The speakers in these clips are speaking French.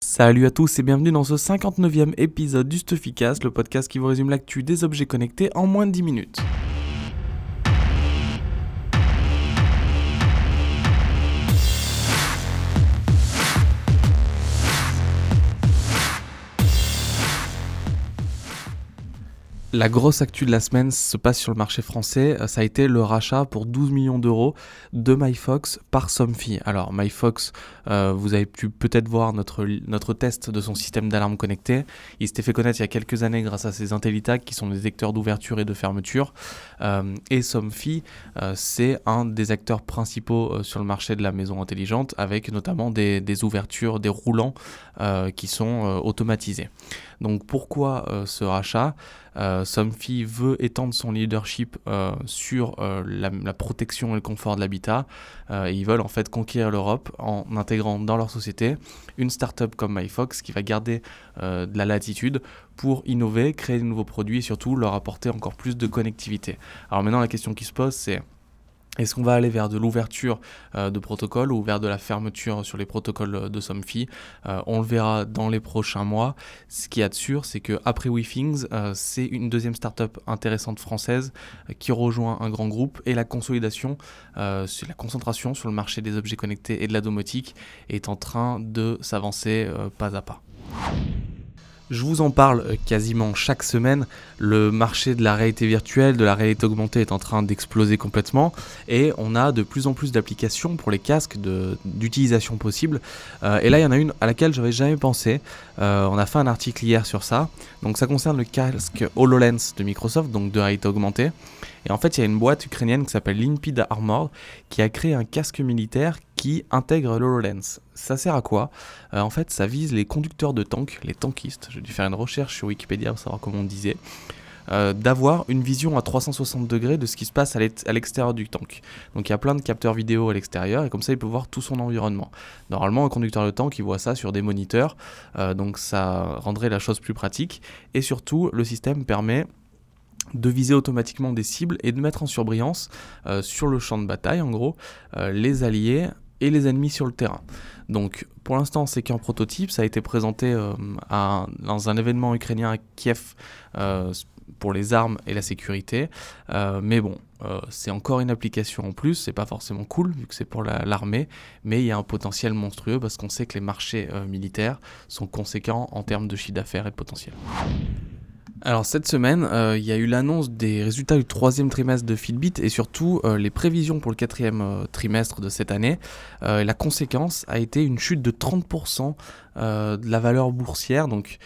Salut à tous et bienvenue dans ce 59e épisode du Stuffycast, le podcast qui vous résume l'actu des objets connectés en moins de 10 minutes. La grosse actu de la semaine se passe sur le marché français. Euh, ça a été le rachat pour 12 millions d'euros de MyFox par Somfy. Alors MyFox, euh, vous avez pu peut-être voir notre, test de son système d'alarme connecté. Il s'était fait connaître il y a quelques années grâce à ses IntelliTag qui sont des détecteurs d'ouverture et de fermeture. Euh, et Somfy, c'est un des acteurs principaux sur le marché de la maison intelligente avec notamment des ouvertures, des roulants qui sont automatisés. Donc pourquoi ce rachat? Euh, Somfy veut étendre son leadership euh, sur euh, la, protection et le confort de l'habitat. ils veulent en fait conquérir l'Europe en intégrant dans leur société une startup comme MyFox qui va garder de la latitude pour innover, créer de nouveaux produits et surtout leur apporter encore plus de connectivité. Alors maintenant la question qui se pose c'est est-ce qu'on va aller vers de l'ouverture euh, de protocoles ou vers de la fermeture sur les protocoles de Somfy? Euh, On le verra dans les prochains mois. Ce qui est sûr, c'est que après WeThings, euh, c'est une deuxième startup intéressante française qui rejoint un grand groupe et la consolidation, la concentration sur le marché des objets connectés et de la domotique est en train de s'avancer pas à pas. Je vous en parle euh, quasiment chaque semaine. Le marché de la réalité virtuelle, de la réalité augmentée est en train d'exploser complètement et on a de plus en plus d'applications pour les casques d'utilisation possible. Euh, et là, il y en a une à laquelle j'avais jamais pensé. Euh, on a fait un article hier sur ça. Donc ça concerne le casque HoloLens de Microsoft, donc de réalité augmentée. Et en fait, il y a une boîte ukrainienne qui s'appelle Limpid Armor qui a créé un casque militaire qui intègre l'HoloLens. Ça sert à quoi? Euh, En fait, ça vise les conducteurs de tanks, les tankistes. J'ai dû faire une recherche sur Wikipédia pour savoir comment on disait. Euh, d'avoir une vision à 360 degrés de ce qui se passe à l'extérieur du tank. Donc il y a plein de capteurs vidéo à l'extérieur et comme ça il peut voir tout son environnement. Normalement un conducteur de tank il voit ça sur des moniteurs, euh, donc ça rendrait la chose plus pratique et surtout le système permet de viser automatiquement des cibles et de mettre en surbrillance euh, sur le champ de bataille, en gros, euh, les alliés et les ennemis sur le terrain. Donc pour l'instant c'est qu'un prototype, ça a été présenté euh, dans un événement ukrainien à Kiev pour les armes et la sécurité, mais bon, c'est encore une application en plus, c'est pas forcément cool vu que c'est pour l'armée, mais il y a un potentiel monstrueux parce qu'on sait que les marchés militaires sont conséquents en termes de chiffre d'affaires et de potentiel. Alors cette semaine, euh, il y a eu l'annonce des résultats du troisième trimestre de Fitbit et surtout euh, les prévisions pour le quatrième euh, trimestre de cette année. la conséquence a été une chute de 30% de la valeur boursière, donc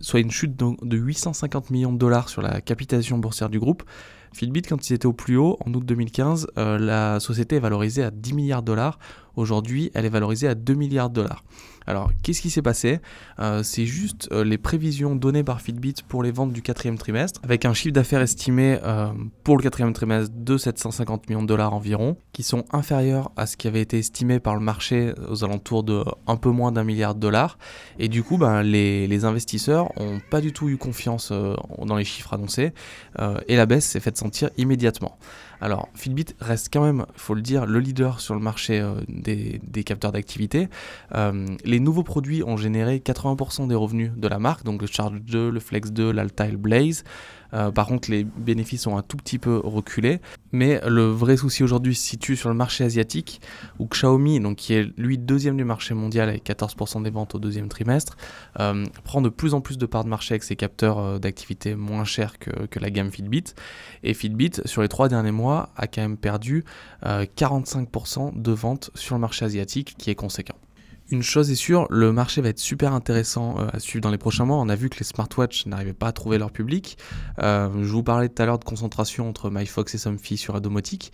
soit une chute de 850 millions de dollars sur la capitalisation boursière du groupe. Fitbit, quand ils étaient au plus haut, en août 2015, la société est valorisée à 10 milliards de dollars. Aujourd'hui, elle est valorisée à 2 milliards de dollars. Alors, qu'est-ce qui s'est passé? Euh, C'est juste euh, les prévisions données par Fitbit pour les ventes du quatrième trimestre, avec un chiffre d'affaires estimé euh, pour le quatrième trimestre de 750 millions de dollars environ, qui sont inférieurs à ce qui avait été estimé par le marché aux alentours de un peu moins d'un milliard de dollars. Et du coup, ben, les, investisseurs n'ont pas du tout eu confiance dans les chiffres annoncés, et la baisse s'est faite sentir immédiatement. Alors, Fitbit reste quand même, faut le dire, le leader sur le marché euh, des, capteurs d'activité. Euh, les nouveaux produits ont généré 80% des revenus de la marque, donc le Charge 2, le Flex 2, l'Alta et le Blaze. Euh, par contre, les bénéfices ont un tout petit peu reculé. Mais le vrai souci aujourd'hui se situe sur le marché asiatique, où Xiaomi, qui est lui deuxième du marché mondial avec 14% des ventes au deuxième trimestre, euh, prend de plus en plus de parts de marché avec ses capteurs euh, d'activité moins chers que, que, la gamme Fitbit. Et Fitbit, sur les trois derniers mois, a quand même perdu 45% de ventes sur le marché asiatique, qui est conséquent. Une chose est sûre, le marché va être super intéressant euh, à suivre dans les prochains mois. On a vu que les smartwatches n'arrivaient pas à trouver leur public. Euh, je vous parlais tout à l'heure de concentration entre MyFox et Somfy sur la.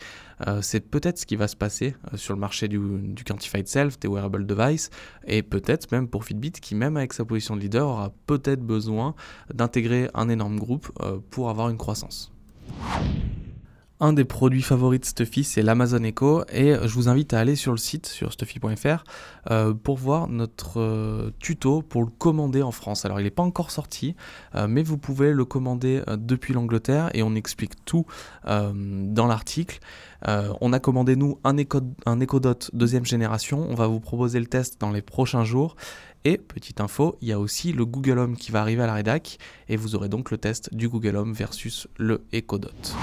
Euh, c'est peut-être ce qui va se passer sur le marché du, du Quantified Self, des wearable devices, et peut-être même pour Fitbit qui, même avec sa position de leader, aura peut-être besoin d'intégrer un énorme groupe pour avoir une croissance. Un des produits favoris de Stuffy, c'est l'Amazon Echo, et je vous invite à aller sur le site, sur stuffy.fr, euh, pour voir notre euh, tuto pour le commander en France. Alors, il n'est pas encore sorti, euh, mais vous pouvez le commander depuis l'Angleterre, et on explique tout dans l'article. on a commandé, nous, un, Echo, un Echo Dot deuxième génération. On va vous proposer le test dans les prochains jours, Et petite info, il y a aussi le Google Home qui va arriver à la rédac et vous aurez donc le test du Google Home versus le Echo Dot.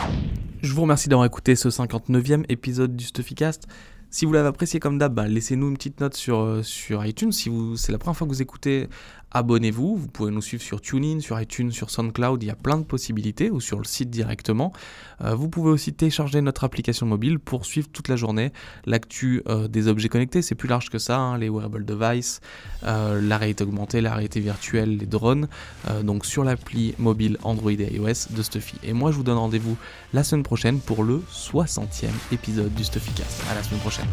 Je vous remercie d'avoir écouté ce 59e épisode du Stuffycast. Si vous l'avez apprécié comme d'hab, bah, laissez-nous une petite note sur, euh, sur iTunes. Si c'est la première fois que vous écoutez, abonnez-vous. Vous pouvez nous suivre sur TuneIn, sur iTunes, sur SoundCloud. Il y a plein de possibilités ou sur le site directement. Euh, vous pouvez aussi télécharger notre application mobile pour suivre toute la journée l'actu euh, des objets connectés. C'est plus large que ça, hein, les wearable devices, la réalité augmentée, la réalité virtuelle, les drones. donc sur l'appli mobile Android et iOS de Stuffy. Et moi, je vous donne rendez-vous la semaine prochaine pour le 60e épisode du Stuffycast. À la semaine prochaine.